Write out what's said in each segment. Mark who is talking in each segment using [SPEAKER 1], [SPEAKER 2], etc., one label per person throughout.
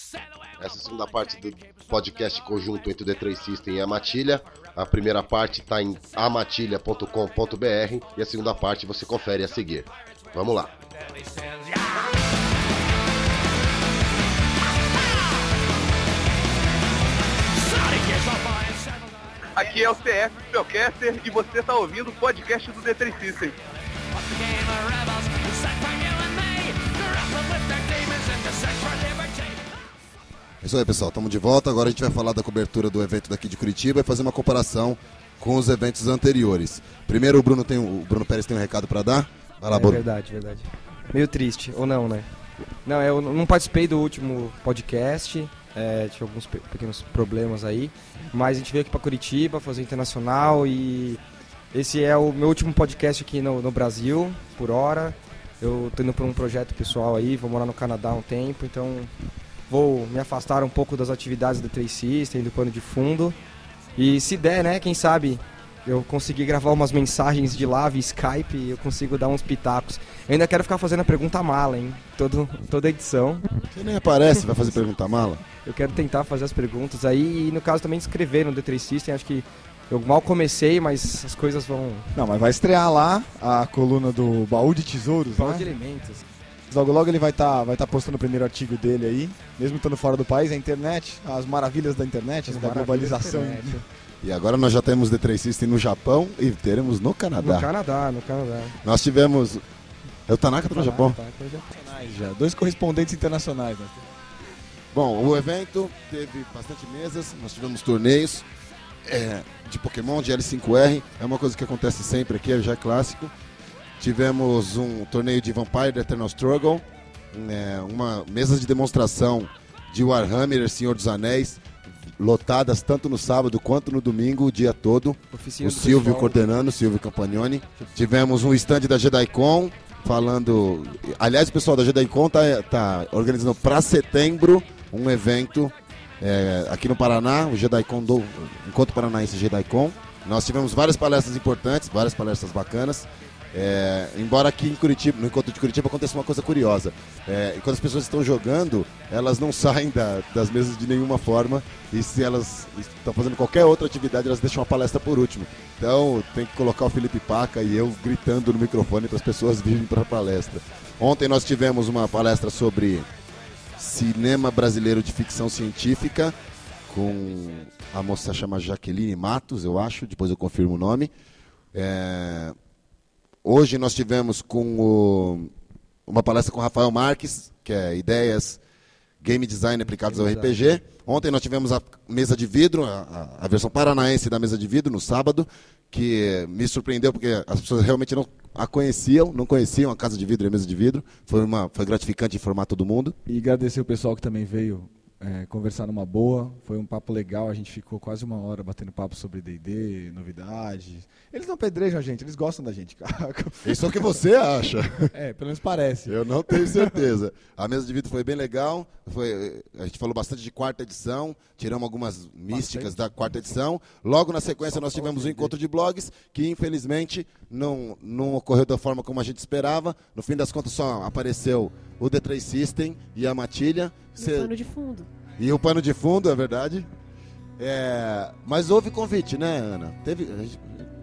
[SPEAKER 1] Essa é a segunda parte do podcast conjunto entre o The3 System e a Matilha. A primeira parte está em amatilha.com.br e a segunda parte você confere a seguir. Vamos lá.
[SPEAKER 2] Aqui é o CF Spellcaster e você está ouvindo o podcast do D3 System.
[SPEAKER 1] É isso aí, pessoal. Estamos de volta. Agora a gente vai falar da cobertura do evento daqui de Curitiba e fazer uma comparação com os eventos anteriores. Primeiro, o Bruno, tem, o Bruno Pérez tem um recado para dar. Vai lá,
[SPEAKER 3] é
[SPEAKER 1] Bruno.
[SPEAKER 3] verdade, verdade. Meio triste, ou não, né? Não, eu não participei do último podcast, é, tive alguns pe- pequenos problemas aí, mas a gente veio aqui para Curitiba fazer internacional e esse é o meu último podcast aqui no, no Brasil, por hora. Eu tô indo para um projeto pessoal aí, vou morar no Canadá há um tempo, então vou me afastar um pouco das atividades do Três System, do pano de fundo. E se der, né, quem sabe eu consegui gravar umas mensagens de lá via Skype e eu consigo dar uns pitacos. Eu ainda quero ficar fazendo a pergunta mala, hein? Todo, toda edição.
[SPEAKER 1] Você nem aparece, vai fazer pergunta mala?
[SPEAKER 3] Eu quero tentar fazer as perguntas aí e no caso também escrever no D3 System. Acho que eu mal comecei, mas as coisas vão.
[SPEAKER 4] Não, mas vai estrear lá a coluna do Baú de Tesouros,
[SPEAKER 3] Baú
[SPEAKER 4] né?
[SPEAKER 3] de elementos.
[SPEAKER 4] Logo logo ele vai estar vai tá postando o primeiro artigo dele aí, mesmo estando fora do país, a internet, as maravilhas da internet, da globalização.
[SPEAKER 1] E agora nós já temos The3 System no Japão e teremos no Canadá.
[SPEAKER 3] No Canadá, no Canadá.
[SPEAKER 1] Nós tivemos. É o Tanaka tá no Japão?
[SPEAKER 3] Tá, tá no Japão.
[SPEAKER 4] Já, dois correspondentes internacionais. Né?
[SPEAKER 1] Bom, o evento teve bastante mesas, nós tivemos torneios é, de Pokémon, de L5R, é uma coisa que acontece sempre aqui, já é clássico. Tivemos um torneio de Vampire The Eternal Struggle, é, uma mesa de demonstração de Warhammer, Senhor dos Anéis, lotadas tanto no sábado quanto no domingo, o dia todo.
[SPEAKER 3] Oficina
[SPEAKER 1] o Silvio
[SPEAKER 3] pessoal.
[SPEAKER 1] coordenando, o Silvio Campagnoni. Tivemos um stand da JediCon falando. Aliás, o pessoal da JediCon tá, tá organizando para setembro um evento é, aqui no Paraná, o JediCon do Encontro Paranaense JediCon. Nós tivemos várias palestras importantes, várias palestras bacanas. É, embora aqui em Curitiba, no encontro de Curitiba, aconteça uma coisa curiosa. É, quando as pessoas estão jogando, elas não saem da- das mesas de nenhuma forma. E se elas estão fazendo qualquer outra atividade, elas deixam a palestra por último. Então tem que colocar o Felipe Paca e eu gritando no microfone para as pessoas virem para a palestra. Ontem nós tivemos uma palestra sobre cinema brasileiro de ficção científica com a moça chama Jaqueline Matos, eu acho, depois eu confirmo o nome. É, Hoje nós tivemos com o- uma palestra com o Rafael Marques, que é ideias game design aplicados ao RPG. Ontem nós tivemos a mesa de vidro, a, a- a versão paranaense da mesa de vidro no sábado, que me surpreendeu porque as pessoas realmente não a conheciam, não conheciam a casa de vidro e a mesa de vidro. Foi uma foi gratificante informar todo mundo.
[SPEAKER 4] E agradecer o pessoal que também veio é, conversar numa boa. Foi um papo legal, a gente ficou quase uma hora batendo papo sobre D&D, novidades. Eles não pedrejam a gente, eles gostam da gente, cara.
[SPEAKER 1] Isso é o que você acha.
[SPEAKER 4] É, pelo menos parece.
[SPEAKER 1] Eu não tenho certeza. A mesa de vidro foi bem legal. Foi, a gente falou bastante de quarta edição, tiramos algumas místicas da quarta edição. Logo na sequência nós tivemos um encontro de blogs que infelizmente não, não ocorreu da forma como a gente esperava. No fim das contas só apareceu o D3 System e a Matilha. Cê-
[SPEAKER 5] pano de fundo.
[SPEAKER 1] E o pano de fundo, é verdade. É, mas houve convite, né, Ana? Teve,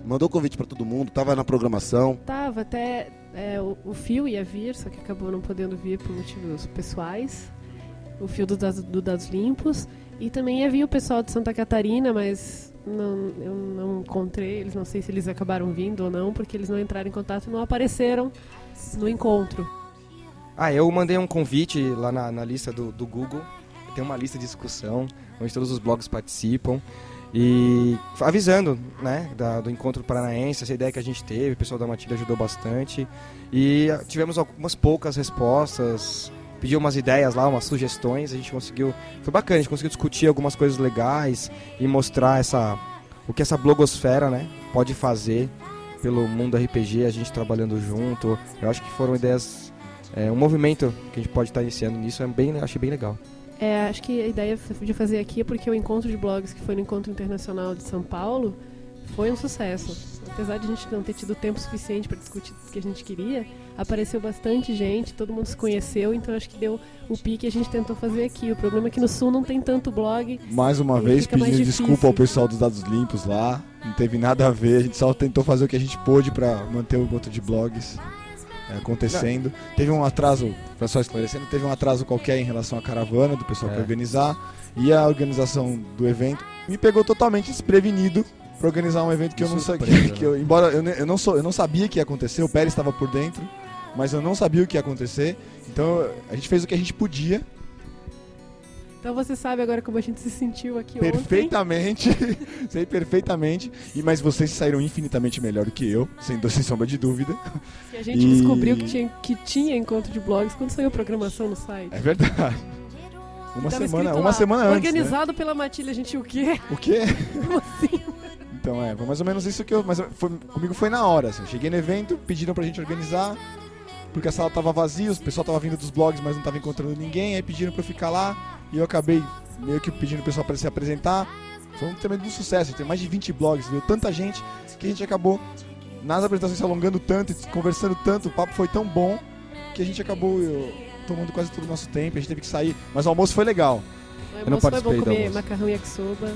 [SPEAKER 1] mandou convite para todo mundo, estava na programação.
[SPEAKER 5] Tava até. é, o, o Fio ia vir, só que acabou não podendo vir por motivos pessoais. O Fio do Dados, do Dados Limpos. E também ia vir o pessoal de Santa Catarina, mas não, eu não encontrei eles. Não sei se eles acabaram vindo ou não, porque eles não entraram em contato e não apareceram no encontro.
[SPEAKER 3] Ah, eu mandei um convite lá na, na lista do, do Google. Tem uma lista de discussão, onde todos os blogs participam. E avisando, né, da- do encontro paranaense, essa ideia que a gente teve, o pessoal da Matilha ajudou bastante. E ah, tivemos algumas poucas respostas, pediu umas ideias lá, umas sugestões, a gente conseguiu. Foi bacana, a gente conseguiu discutir algumas coisas legais e mostrar essa o que essa blogosfera, né, pode fazer pelo mundo RPG, a gente trabalhando junto. Eu acho que foram ideias é, um movimento que a gente pode estar iniciando nisso, é bem, achei bem legal.
[SPEAKER 5] É, acho que a ideia de fazer aqui é porque o encontro de blogs que foi no Encontro Internacional de São Paulo foi um sucesso. Apesar de a gente não ter tido tempo suficiente para discutir o que a gente queria, apareceu bastante gente, todo mundo se conheceu, então acho que deu o pique que a gente tentou fazer aqui. O problema é que no Sul não tem tanto blog.
[SPEAKER 4] Mais uma vez pedindo desculpa ao pessoal dos dados limpos lá. Não teve nada a ver, a gente só tentou fazer o que a gente pôde para manter o encontro de blogs é, acontecendo. Teve um atraso, pra só esclarecendo, teve um atraso qualquer em relação à caravana do pessoal que
[SPEAKER 3] É.
[SPEAKER 4] ia organizar e a organização do evento me pegou totalmente desprevenido para organizar um evento que eu não sabia, que eu, embora eu, eu não sou, eu não sabia que ia acontecer, o Pérez estava por dentro, mas eu não sabia o que ia acontecer. Então a gente fez o que a gente podia
[SPEAKER 5] Então você sabe agora como a gente se sentiu aqui ontem.
[SPEAKER 4] Perfeitamente, sei perfeitamente. E mas vocês saíram infinitamente melhor do que eu, sem, sem sombra de dúvida.
[SPEAKER 5] Que a gente
[SPEAKER 4] E-
[SPEAKER 5] descobriu que tinha, que tinha encontro de blogs quando saiu a programação no site.
[SPEAKER 4] É verdade. Uma semana,
[SPEAKER 5] escrito
[SPEAKER 4] uma
[SPEAKER 5] lá,
[SPEAKER 4] semana antes. né?
[SPEAKER 5] Organizado pela Matilha, a gente o quê?
[SPEAKER 4] O quê?
[SPEAKER 5] Como assim?
[SPEAKER 4] Então é, foi mais ou menos isso que eu. Mas foi, comigo foi na hora. Assim, cheguei no evento, pediram pra gente organizar, porque a sala tava vazia, o pessoal tava vindo dos blogs, mas não tava encontrando ninguém, aí pediram pra eu ficar lá, e eu acabei meio que pedindo o pessoal pra se apresentar. Foi um tremendo sucesso, tem mais de 20 blogs, viu tanta gente que a gente acabou nas apresentações se alongando tanto, conversando tanto, o papo foi tão bom que a gente acabou eu, tomando quase todo o nosso tempo, a gente teve que sair, mas o almoço foi legal.
[SPEAKER 5] O
[SPEAKER 3] Eu não
[SPEAKER 5] foi bom comer macarrão e yakisoba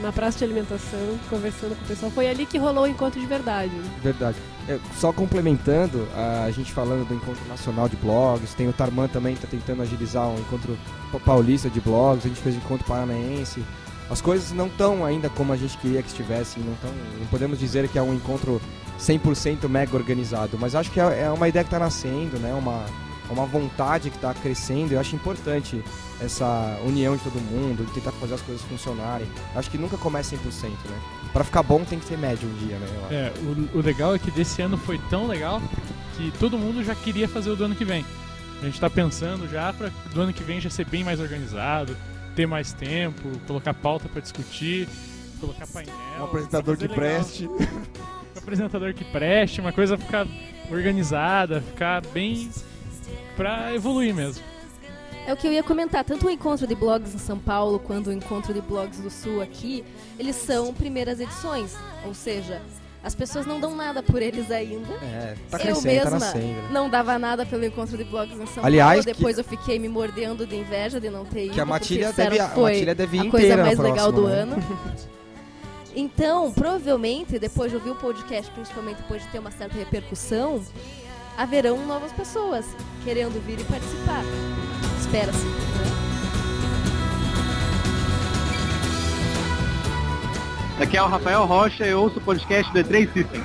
[SPEAKER 5] na praça de alimentação, conversando com o pessoal. Foi ali que rolou o encontro de verdade.
[SPEAKER 3] Verdade. É, só complementando, a gente falando do encontro nacional de blogs, tem o Tarman também que tá tentando agilizar um encontro pa- paulista de blogs, a gente fez o encontro paranaense. As coisas não estão ainda como a gente queria que estivessem, não, tão, não podemos dizer que é um encontro 100% mega organizado, mas acho que é, é uma ideia que está nascendo, né? Uma, é uma vontade que está crescendo. Eu acho importante essa união de todo mundo, de tentar fazer as coisas funcionarem. Acho que nunca começa 100%, né? Para ficar bom tem que ser médio um dia, né? eu.
[SPEAKER 6] É, o, o legal é que desse ano foi tão legal que todo mundo já queria fazer o do ano que vem. A gente tá pensando já para do ano que vem já ser bem mais organizado, ter mais tempo, colocar pauta para discutir, colocar painel.
[SPEAKER 4] Um apresentador que
[SPEAKER 6] fazer legal.
[SPEAKER 4] preste.
[SPEAKER 6] Um apresentador que preste, uma coisa ficar organizada, ficar bem pra evoluir mesmo.
[SPEAKER 7] É o que eu ia comentar, tanto o encontro de blogs em São Paulo quanto o encontro de blogs do Sul aqui, eles são primeiras edições, ou seja, as pessoas não dão nada por eles ainda.
[SPEAKER 3] É, tá
[SPEAKER 7] eu
[SPEAKER 3] crescendo,
[SPEAKER 7] mesma
[SPEAKER 3] tá nascendo. né?
[SPEAKER 7] não dava nada pelo encontro de blogs em São
[SPEAKER 3] Aliás,
[SPEAKER 7] Paulo, depois eu fiquei me mordendo de inveja de não ter ido,
[SPEAKER 3] Que a
[SPEAKER 7] porque
[SPEAKER 3] Matilha deve,
[SPEAKER 7] que
[SPEAKER 3] a
[SPEAKER 7] foi
[SPEAKER 3] Matilha deve ir
[SPEAKER 7] a coisa mais legal do
[SPEAKER 3] né?
[SPEAKER 7] ano. Então, provavelmente, depois de ouvir o podcast, principalmente depois de ter uma certa repercussão, haverão novas pessoas querendo vir e participar. Espera-se?
[SPEAKER 2] Aqui é o Rafael Rocha, eu ouço o podcast do E3 System.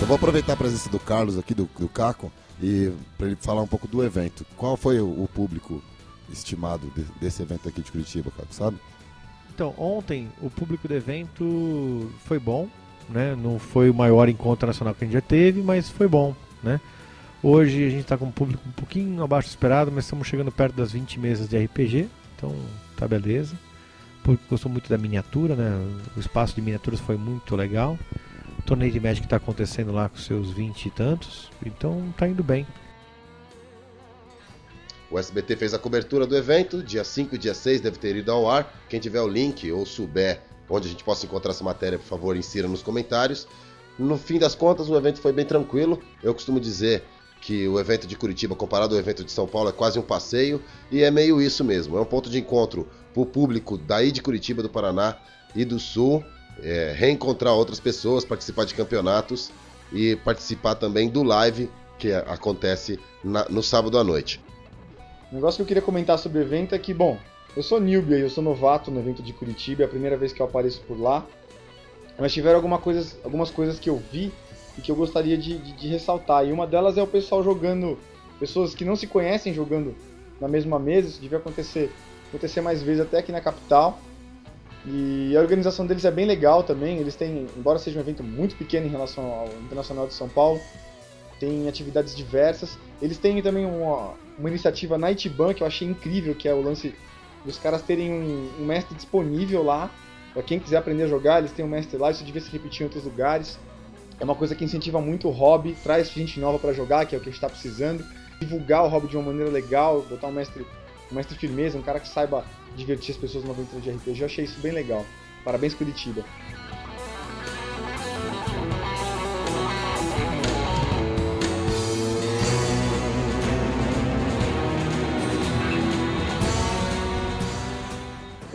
[SPEAKER 1] Eu vou aproveitar a presença do Carlos aqui, do, do Caco, e para ele falar um pouco do evento. Qual foi o, o público estimado de- desse evento aqui de Curitiba, Caco, sabe?
[SPEAKER 8] Então, ontem o público do evento foi bom, né? Não foi o maior encontro nacional que a gente já teve, mas foi bom, né? Hoje a gente está com um público um pouquinho abaixo do esperado, mas estamos chegando perto das 20 mesas de RPG, então tá beleza. O público gostou muito da miniatura, né? O espaço de miniaturas foi muito legal. O torneio de Magic está acontecendo lá com seus 20 e tantos, então tá indo bem.
[SPEAKER 9] O SBT fez a cobertura do evento, dia 5 e dia 6 deve ter ido ao ar. Quem tiver o link ou souber onde a gente possa encontrar essa matéria, por favor, insira nos comentários. No fim das contas, o evento foi bem tranquilo. Eu costumo dizer que o evento de Curitiba, comparado ao evento de São Paulo, é quase um passeio, e é meio isso mesmo. É um ponto de encontro para o público daí de Curitiba, do Paraná e do Sul, é, reencontrar outras pessoas, participar de campeonatos e participar também do live que acontece na- no sábado à noite.
[SPEAKER 10] O negócio que eu queria comentar sobre o evento é que, bom, eu sou newbie, eu sou novato no evento de Curitiba, é a primeira vez que eu apareço por lá. Mas tiveram alguma coisas, algumas coisas que eu vi e que eu gostaria de, de- de ressaltar. E uma delas é o pessoal jogando, pessoas que não se conhecem jogando na mesma mesa, isso devia acontecer, acontecer mais vezes até aqui na capital. E a organização deles é bem legal também, eles têm, embora seja um evento muito pequeno em relação ao Internacional de São Paulo, tem atividades diversas. Eles têm também uma, uma iniciativa Night Ban que eu achei incrível, que é o lance dos caras terem um, um mestre disponível lá. Para quem quiser aprender a jogar, eles têm um mestre lá, isso devia se repetir em outros lugares. É uma coisa que incentiva muito o hobby, traz gente nova para jogar, que é o que a gente está precisando. divulgar o hobby de uma maneira legal, botar um mestre, um mestre firmeza, um cara que saiba divertir as pessoas numa aventura de RPG. Eu achei isso bem legal. Parabéns, Curitiba.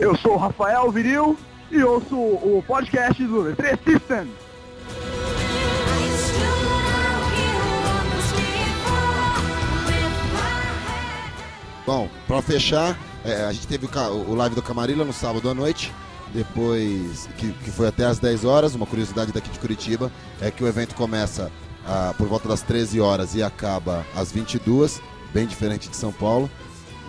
[SPEAKER 2] Eu sou o Rafael Viril e ouço o podcast do The System.
[SPEAKER 1] Bom, pra fechar, é, a gente teve o, o live do Camarilla no sábado à noite, depois que, que foi até às 10 horas. Uma curiosidade daqui de Curitiba é que o evento começa ah, por volta das 13 horas e acaba às 22, bem diferente de São Paulo,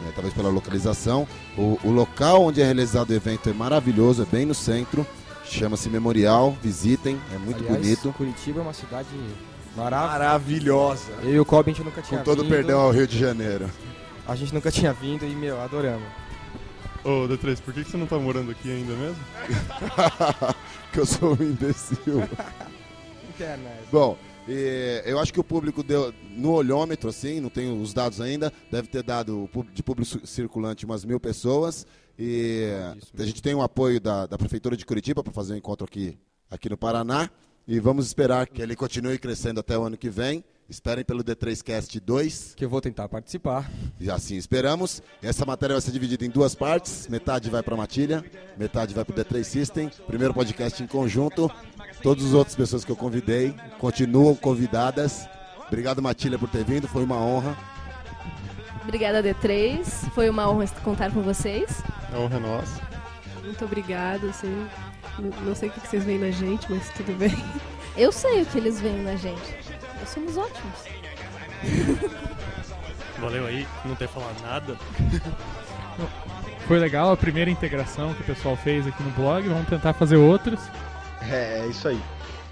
[SPEAKER 1] né, talvez pela localização. O, o local onde é realizado o evento é maravilhoso, é bem no centro, chama-se Memorial, visitem, é muito
[SPEAKER 3] Aliás,
[SPEAKER 1] bonito.
[SPEAKER 3] Curitiba é uma cidade maravilhosa.
[SPEAKER 4] Maravilhosa.
[SPEAKER 3] Eu e o Kobe a gente nunca tinha
[SPEAKER 1] Com todo
[SPEAKER 3] vindo.
[SPEAKER 1] perdão ao Rio de Janeiro.
[SPEAKER 3] A gente nunca tinha vindo e, meu, adoramos.
[SPEAKER 11] Ô, D3, por que que você não tá morando aqui ainda mesmo?
[SPEAKER 1] que eu sou um imbecil.
[SPEAKER 3] Interna essa.
[SPEAKER 1] Bom, e eu acho que o público deu no olhômetro, assim, não tenho os dados ainda, deve ter dado o de público ci- circulante umas mil pessoas. E a gente tem o apoio da, da Prefeitura de Curitiba para fazer um encontro aqui, aqui no Paraná. E vamos esperar que ele continue crescendo até o ano que vem. Esperem pelo D3Cast 2.
[SPEAKER 3] Que eu vou tentar participar.
[SPEAKER 1] E assim esperamos. Essa matéria vai ser dividida em duas partes. Metade vai para Matilha, metade vai para o D3 System. Primeiro podcast em conjunto. Todas as outras pessoas que eu convidei continuam convidadas. Obrigado, Matilha, por ter vindo. Foi uma honra.
[SPEAKER 7] Obrigada, D3. Foi uma honra contar com vocês.
[SPEAKER 11] A honra é nossa.
[SPEAKER 5] Muito obrigada, assim. Não sei o que que vocês veem na gente, mas tudo bem.
[SPEAKER 7] Eu sei o que eles veem na gente. Nós somos ótimos.
[SPEAKER 12] Valeu aí não ter falado nada.
[SPEAKER 6] Foi legal a primeira integração que o pessoal fez aqui no blog. Vamos tentar fazer outras.
[SPEAKER 10] É, é isso aí.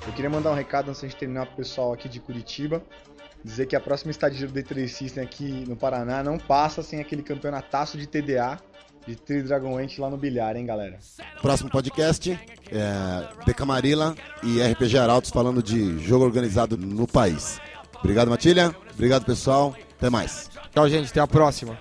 [SPEAKER 10] Eu queria mandar um recado antes de terminar pro pessoal aqui de Curitiba. Dizer que a próxima estadia do D3 System aqui no Paraná não passa sem aquele campeonataço de TDA de Tri Dragon Ant lá no bilhar, hein, galera?
[SPEAKER 1] Próximo podcast é De Camarilla e RPG Arautos falando de jogo organizado no país. Obrigado, Matilha. Obrigado, pessoal. Até mais.
[SPEAKER 3] Tchau, gente. Até a próxima.